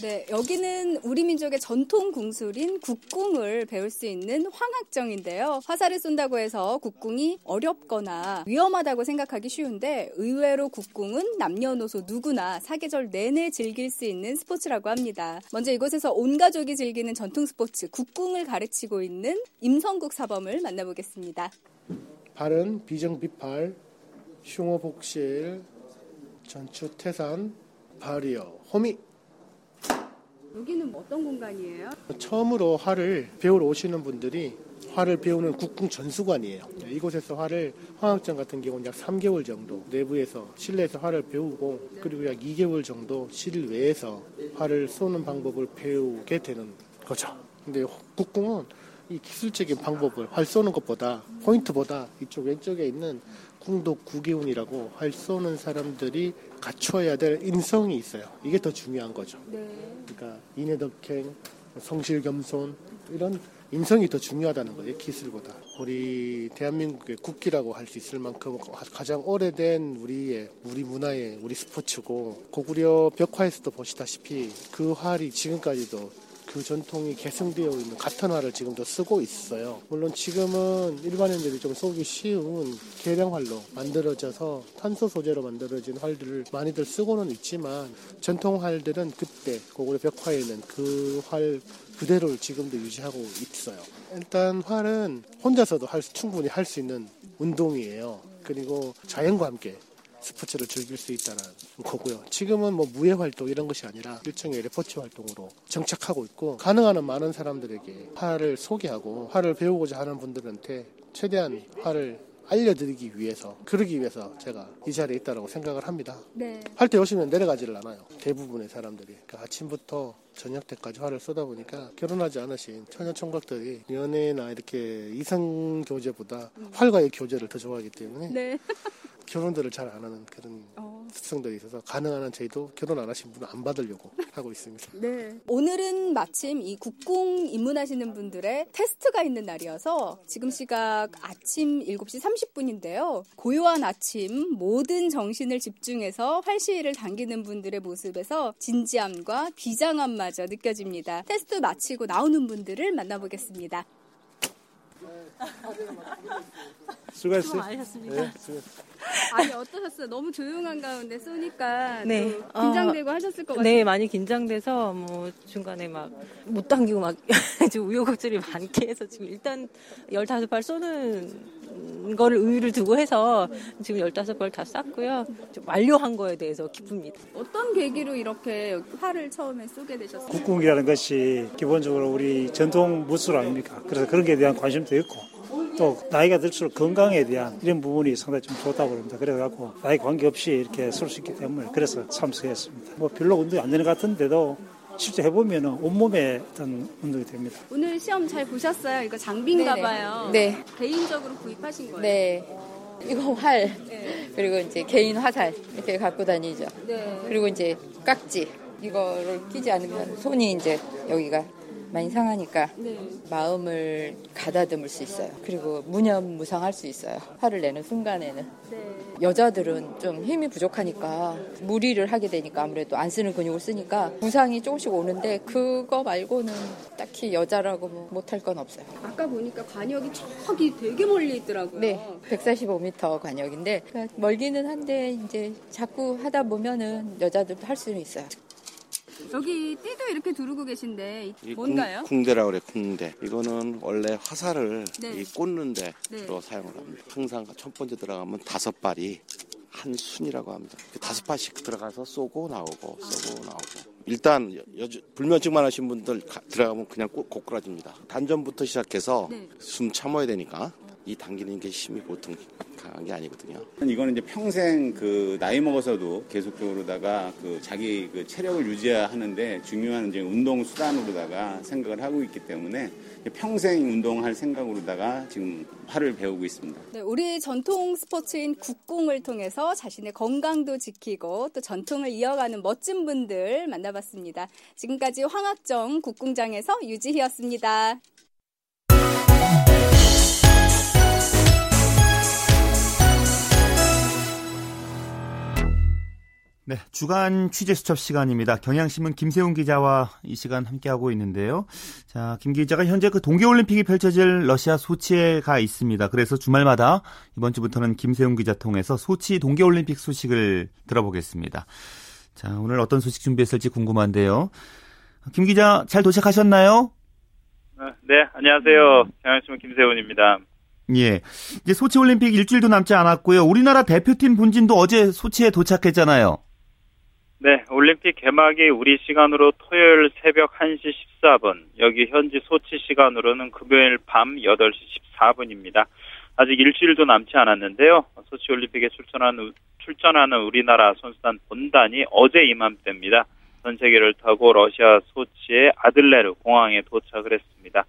네, 여기는 우리 민족의 전통 궁술인 국궁을 배울 수 있는 황학정인데요. 화살을 쏜다고 해서 국궁이 어렵거나 위험하다고 생각하기 쉬운데 의외로 국궁은 남녀노소 누구나 사계절 내내 즐길 수 있는 스포츠라고 합니다. 먼저 이곳에서 온 가족이 즐기는 전통 스포츠 국궁을 가르치고 있는 임성국 사범을 만나보겠습니다. 발은 비정비팔, 흉어복실, 전추태산, 발이어, 호미 여기는 어떤 공간이에요? 처음으로 활을 배우러 오시는 분들이 활을 배우는 국궁 전수관이에요. 이곳에서 활을 화학장 같은 경우는 약 3개월 정도 내부에서 실내에서 활을 배우고 그리고 약 2개월 정도 실외에서 활을 쏘는 방법을 배우게 되는 거죠. 근데 국궁은 이 기술적인 방법을 활 쏘는 것보다 포인트보다 이쪽 왼쪽에 있는 궁독 구기운이라고 활 쏘는 사람들이 갖춰야 될 인성이 있어요. 이게 더 중요한 거죠. 네. 그러니까 인해덕행, 성실겸손 이런 인성이 더 중요하다는 거예요. 기술보다. 우리 대한민국의 국기라고 할 수 있을 만큼 가장 오래된 우리의 우리 문화의 우리 스포츠고 고구려 벽화에서도 보시다시피 그 활이 지금까지도 그 전통이 계승되어 있는 같은 활을 지금도 쓰고 있어요. 물론 지금은 일반인들이 좀 쏘기 쉬운 계량활로 만들어져서 탄소 소재로 만들어진 활들을 많이들 쓰고는 있지만 전통 활들은 그때 고구려 벽화에는 그 활 그대로 지금도 유지하고 있어요. 일단 활은 혼자서도 할, 충분히 할 수 있는 운동이에요. 그리고 자연과 함께 스포츠를 즐길 수 있다는 거고요. 지금은 뭐 무예 활동 이런 것이 아니라 일종의 레포츠 활동으로 정착하고 있고 가능한 많은 사람들에게 화를 소개하고 화를 배우고자 하는 분들한테 최대한 화를 알려드리기 위해서 그러기 위해서 제가 이 자리에 있다고 생각을 합니다. 네. 할때 오시면 내려가지를 않아요. 대부분의 사람들이 그러니까 아침부터 저녁 때까지 화를 쏘다 보니까 결혼하지 않으신 처녀 총각들이 연애나 이렇게 이성 교제보다 활과의 교제를 더 좋아하기 때문에 네. 결혼들을 잘 안 하는 그런 어. 특성들이 있어서 가능한 한 저희도 결혼 안 하신 분은 안 받으려고 하고 있습니다. 네. 오늘은 마침 이 국궁 입문하시는 분들의 테스트가 있는 날이어서 지금 시각 아침 7시 30분인데요. 고요한 아침 모든 정신을 집중해서 활시위를 당기는 분들의 모습에서 진지함과 비장함마저 느껴집니다. 테스트 마치고 나오는 분들을 만나보겠습니다. 수고했어요. 많이 하셨습니다. 네, 아니 어떠셨어요? 너무 조용한 가운데 쏘니까 네. 긴장되고 어, 하셨을 것 네, 같아요. 네, 많이 긴장돼서 뭐 중간에 막 못 당기고 막 우여곡절이 많게 해서 지금 일단 15발 쏘는 거를 의의를 두고 해서 지금 15발 다 쐈고요. 좀 완료한 거에 대해서 기쁩니다. 어떤 계기로 이렇게 활을 처음에 쏘게 되셨어요? 국궁이라는 것이 기본적으로 우리 전통 무술 아닙니까? 그래서 그런 게 대한 관심도 있고 또 나이가 들수록 건강에 대한 이런 부분이 상당히 좀 좋다고 그럽니다. 그래갖고 나이 관계없이 이렇게 쏠 수 있기 때문에 그래서 참석했습니다. 뭐 별로 운동이 안 되는 것 같은데도 실제 해보면 온몸에 어떤 운동이 됩니다. 오늘 시험 잘 보셨어요? 이거 장비인가 봐요. 네. 개인적으로 구입하신 거예요? 네. 이거 활 네. 그리고 이제 개인 화살 이렇게 갖고 다니죠. 네. 그리고 이제 깍지 이거를 끼지 않으면 손이 이제 여기가 많이 상하니까 네. 마음을 가다듬을 수 있어요. 그리고 무념무상할 수 있어요. 화를 내는 순간에는. 네. 여자들은 좀 힘이 부족하니까 무리를 하게 되니까 아무래도 안 쓰는 근육을 쓰니까 부상이 조금씩 오는데 그거 말고는 딱히 여자라고 뭐 못할 건 없어요. 아까 보니까 관역이 저기 되게 멀리 있더라고요. 네, 145m 관역인데 그러니까 멀기는 한데 이제 자꾸 하다 보면은 여자들도 할 수는 있어요. 여기 띠도 이렇게 두르고 계신데 뭔가요? 궁, 대라고 그래 궁대. 이거는 원래 화살을 네. 이 꽂는 데로 네. 사용을 합니다. 항상 첫 번째 들어가면 다섯 발이 한 순이라고 합니다. 그 다섯 발씩 들어가서 쏘고 나오고 쏘고 나오고. 일단 여주, 불면증만 하신 분들 가, 들어가면 그냥 꼭 고꾸라집니다. 단전부터 시작해서 네. 숨 참아야 되니까 이 당기는 게 힘이 보통 강한 게 아니거든요. 이거는 이제 평생 그 나이 먹어서도 계속적으로다가 그 자기 그 체력을 유지하는데 중요한 이제 운동 수단으로다가 생각을 하고 있기 때문에 평생 운동할 생각으로다가 지금 활을 배우고 있습니다. 네, 우리 전통 스포츠인 국궁을 통해서 자신의 건강도 지키고 또 전통을 이어가는 멋진 분들 만나봤습니다. 지금까지 황학정 국궁장에서 유지희였습니다. 네, 주간 취재 수첩 시간입니다. 경향신문 김세훈 기자와 이 시간 함께하고 있는데요. 자, 김 기자가 현재 그 동계올림픽이 펼쳐질 러시아 소치에 가 있습니다. 그래서 주말마다 이번 주부터는 김세훈 기자 통해서 소치 동계올림픽 소식을 들어보겠습니다. 자, 오늘 어떤 소식 준비했을지 궁금한데요. 김 기자 잘 도착하셨나요? 네, 안녕하세요. 경향신문 김세훈입니다. 예. 이제 소치 올림픽 일주일도 남지 않았고요. 우리나라 대표팀 분진도 어제 소치에 도착했잖아요. 네, 올림픽 개막이 우리 시간으로 토요일 새벽 1시 14분, 여기 현지 소치 시간으로는 금요일 밤 8시 14분입니다. 아직 일주일도 남지 않았는데요. 소치 올림픽에 출전하는, 출전하는 우리나라 선수단 본단이 어제 이맘때입니다. 전 세계를 타고 러시아 소치의 아들레르 공항에 도착을 했습니다.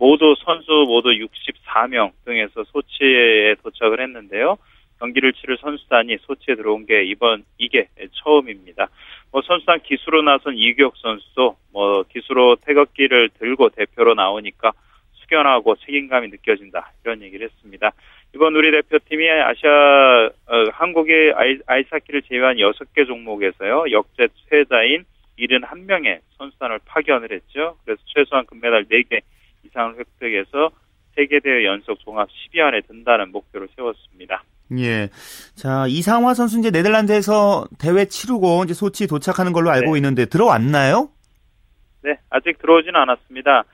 모두 선수 모두 64명 등에서 소치에 도착을 했는데요. 경기를 치를 선수단이 소치에 들어온 게 이번 이게 처음입니다. 뭐 선수단 기수로 나선 이규혁 선수도 뭐 기수로 태극기를 들고 대표로 나오니까 숙연하고 책임감이 느껴진다 이런 얘기를 했습니다. 이번 우리 대표팀이 아시아 어, 한국의 아이, 아이스하키를 제외한 6개 종목에서요 역대 최다인 71명의 선수단을 파견을 했죠. 그래서 최소한 금메달 4개 이상을 획득해서 세계대회 연속 종합 10위 안에 든다는 목표를 세웠습니다. 예. 자, 이상화 선수 이제 네덜란드에서 대회 치르고 이제 소치 도착하는 걸로 알고 네. 있는데 들어왔나요? 네, 아직 들어오지는 않았습니다.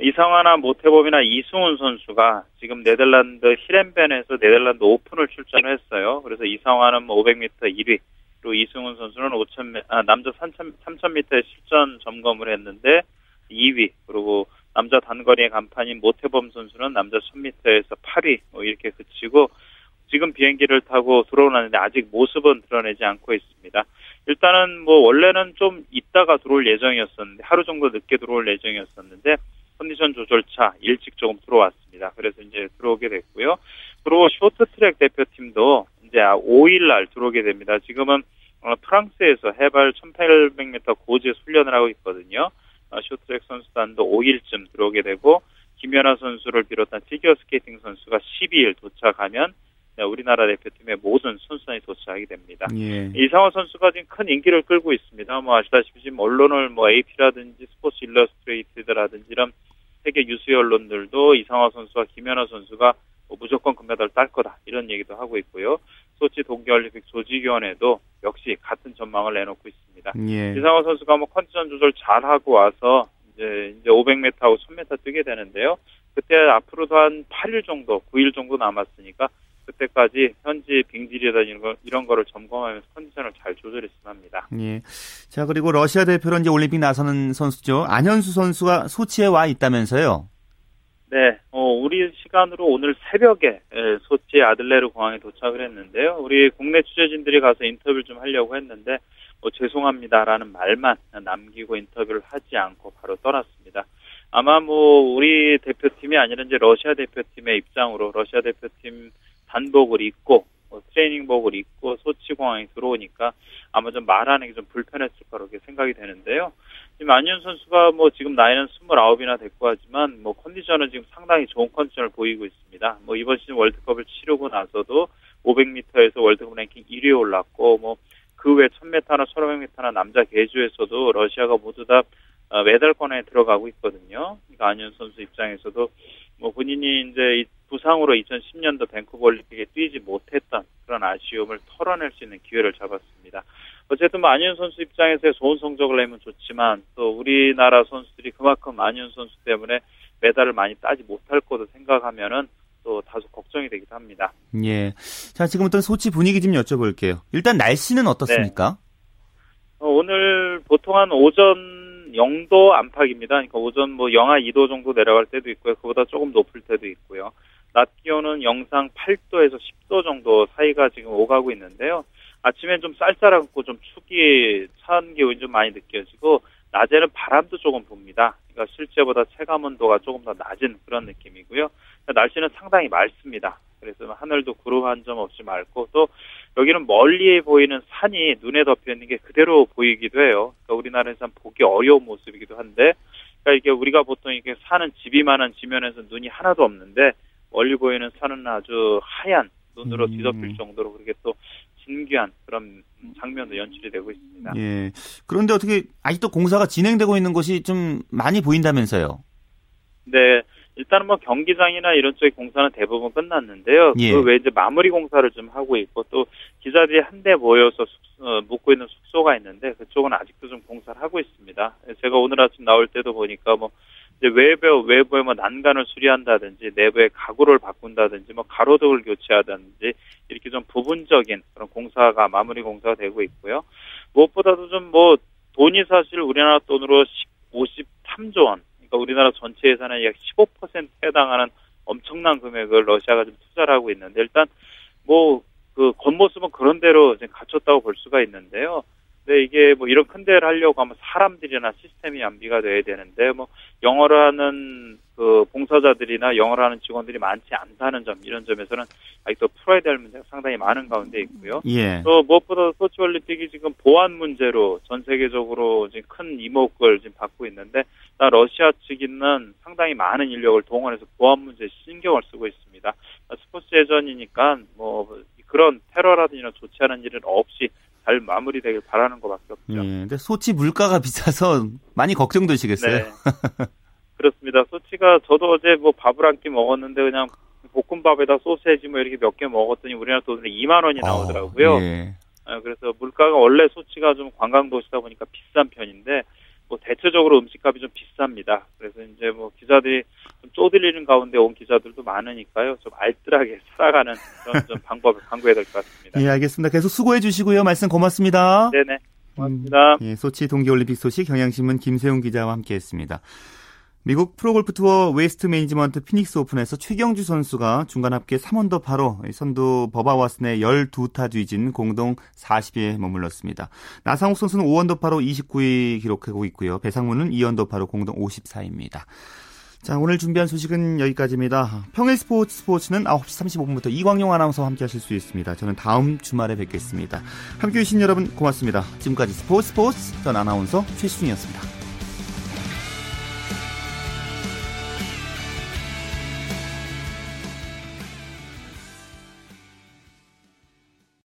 이상화나 모태범이나 이승훈 선수가 지금 네덜란드 히렌벤에서 네덜란드 오픈을 출전을 했어요. 그래서 이상화는 뭐 500m 1위, 그리고 이승훈 선수는 5,000m, 아, 남자 3,000, 3000m에 실전 점검을 했는데 2위, 그리고 남자 단거리의 간판인 모태범 선수는 남자 1000m에서 8위 뭐 이렇게 그치고 지금 비행기를 타고 들어오는데 아직 모습은 드러내지 않고 있습니다. 일단은 뭐 원래는 좀 있다가 들어올 예정이었었는데 하루 정도 늦게 들어올 예정이었었는데 컨디션 조절차 일찍 조금 들어왔습니다. 그래서 이제 들어오게 됐고요. 그리고 쇼트트랙 대표팀도 이제 5일 날 들어오게 됩니다. 지금은 어, 프랑스에서 해발 1800m 고지에 훈련을 하고 있거든요. 어, 쇼트트랙 선수단도 5일쯤 들어오게 되고 김연아 선수를 비롯한 피겨 스케이팅 선수가 12일 도착하면 우리나라 대표팀의 모든 선수단이 도착하게 됩니다. 예. 이상화 선수가 지금 큰 인기를 끌고 있습니다. 뭐 아시다시피 지금 언론을 뭐 AP라든지 스포츠 일러스트레이티드라든지 이런 세계 유수의 언론들도 이상화 선수와 김연아 선수가 뭐 무조건 금메달 딸 거다 이런 얘기도 하고 있고요. 소치 동계올림픽 조직위원회도 역시 같은 전망을 내놓고 있습니다. 예. 이상호 선수가 뭐 컨디션 조절 잘 하고 와서 이제 이제 500m하고 1000m 뛰게 되는데요. 그때 앞으로도 한 8일 정도, 9일 정도 남았으니까 그때까지 현지 빙질이다 이런 거 이런 거를 점검하면서 컨디션을 잘 조절했으면 합니다. 예. 자 그리고 러시아 대표로 이제 올림픽 나서는 선수죠. 안현수 선수가 소치에 와 있다면서요? 네, 어, 우리 시간으로 오늘 새벽에 소치 아들레르 공항에 도착을 했는데요. 우리 국내 취재진들이 가서 인터뷰를 좀 하려고 했는데 뭐 죄송합니다라는 말만 남기고 인터뷰를 하지 않고 바로 떠났습니다. 아마 뭐 우리 대표팀이 아니라 이제 러시아 대표팀의 입장으로 러시아 대표팀 단복을 입고 뭐 트레이닝복을 입고 소치 공항에 들어오니까 아마 좀 말하는 게 좀 불편했을 거라고 생각이 되는데요. 지금 안윤 선수가 뭐 지금 나이는 29이나 됐고 하지만 뭐 컨디션은 지금 상당히 좋은 컨디션을 보이고 있습니다. 뭐 이번 시즌 월드컵을 치르고 나서도 500m에서 월드컵 랭킹 1위에 올랐고 뭐 그 외 1000m나 1500m나 남자 계주에서도 러시아가 모두 다 어, 메달권에 들어가고 있거든요. 그러니까 안윤 선수 입장에서도 뭐 본인이 이제 부상으로 2010년도 밴쿠버 올림픽에 뛰지 못했던 그런 아쉬움을 털어낼 수 있는 기회를 잡았습니다. 어쨌든 뭐 안윤 선수 입장에서 좋은 성적을 내면 좋지만 또 우리나라 선수들이 그만큼 안윤 선수 때문에 메달을 많이 따지 못할 거도 생각하면은 또 다소 걱정이 되기도 합니다. 예. 자, 지금부터 소치 분위기 좀 여쭤볼게요. 일단 날씨는 어떻습니까? 네. 어, 오늘 보통 한 오전 0도 안팎입니다. 그러니까 오전 뭐 영하 2도 정도 내려갈 때도 있고요. 그보다 조금 높을 때도 있고요. 낮 기온은 영상 8도에서 10도 정도 사이가 지금 오가고 있는데요. 아침엔 좀 쌀쌀하고 좀 추기 찬 기온이 좀 많이 느껴지고 낮에는 바람도 조금 붑니다. 그러니까 실제보다 체감 온도가 조금 더 낮은 그런 느낌이고요. 날씨는 상당히 맑습니다. 그래서 하늘도 구름 한 점 없이 맑고 또 여기는 멀리 보이는 산이 눈에 덮여 있는 게 그대로 보이기도 해요. 그러니까 우리나라에서 보기 어려운 모습이기도 한데 그러니까 이게 우리가 보통 이게 사는 집이 많은 지면에서 눈이 하나도 없는데 멀리 보이는 산은 아주 하얀 눈으로 음. 뒤덮일 정도로 그렇게 또 신기한 그런 장면도 연출이 되고 있습니다. 예. 그런데 어떻게 아직도 공사가 진행되고 있는 것이 좀 많이 보인다면서요? 네. 일단은 뭐 경기장이나 이런 쪽의 공사는 대부분 끝났는데요. 예. 그외 이제 마무리 공사를 좀 하고 있고 또 기자들이 한데 모여서 숙소, 어, 묵고 있는 숙소가 있는데 그쪽은 아직도 좀 공사를 하고 있습니다. 제가 오늘 아침 나올 때도 보니까 뭐 이제 외부 외부에 뭐 난간을 수리한다든지 내부의 가구를 바꾼다든지 뭐 가로등을 교체하든지 이렇게 좀 부분적인 그런 공사가 마무리 공사가 되고 있고요. 무엇보다도 좀 뭐 돈이 사실 우리나라 돈으로 53조 원, 그러니까 우리나라 전체 예산의 약 15% 해당하는 엄청난 금액을 러시아가 좀 투자를 하고 있는데 일단 뭐 그 겉모습은 그런 대로 지금 갖췄다고 볼 수가 있는데요. 근데 이게 뭐 이런 큰 대회를 하려고 하면 사람들이나 시스템이 안비가 돼야 되는데 뭐 영어를 하는 그 봉사자들이나 영어를 하는 직원들이 많지 않다는 점 이런 점에서는 아직도 풀어야 될 문제가 상당히 많은 가운데 있고요. 예. 또 무엇보다 소치올림픽이 지금 보안 문제로 전 세계적으로 지금 큰 이목을 지금 받고 있는데 러시아 측에는 상당히 많은 인력을 동원해서 보안 문제에 신경을 쓰고 있습니다. 스포츠 예전이니까 뭐 그런 테러라든지 조치하는 일은 없이 잘 마무리되길 바라는 것밖에 없죠. 예, 근데 소치 물가가 비싸서 많이 걱정되시겠어요? 네. 그렇습니다. 소치가 저도 어제 뭐 밥을 한 끼 먹었는데 그냥 볶음밥에다 소세지 뭐 이렇게 몇 개 먹었더니 우리나라 돈으로 2만 원이 아, 나오더라고요. 어, 예. 그래서 물가가 원래 소치가 좀 관광 도시다 보니까 비싼 편인데 뭐 대체적으로 음식값이 좀 비쌉니다. 그래서 이제 뭐 기자들이 좀 쪼들리는 가운데 온 기자들도 많으니까요. 좀 알뜰하게 살아가는 그런 좀 방법을 강구해야 될 것 같습니다. 예, 알겠습니다. 계속 수고해 주시고요. 말씀 고맙습니다. 네네. 고맙습니다. 음, 예, 소치 동계올림픽 소식 경향신문 김세용 기자와 함께했습니다. 미국 프로골프 투어 웨이스트 매니지먼트 피닉스 오픈에서 최경주 선수가 중간 합계 3언더파로 선두 버바 왓슨에 12타 뒤진 공동 40위에 머물렀습니다. 나상욱 선수는 5원더파로 29위 기록하고 있고요. 배상문은 2원더파로 공동 54위입니다. 자, 오늘 준비한 소식은 여기까지입니다. 평일 스포츠 스포츠는 9시 35분부터 이광용 아나운서와 함께 하실 수 있습니다. 저는 다음 주말에 뵙겠습니다. 함께 해주신 여러분 고맙습니다. 지금까지 스포츠 스포츠 전 아나운서 최수중이었습니다.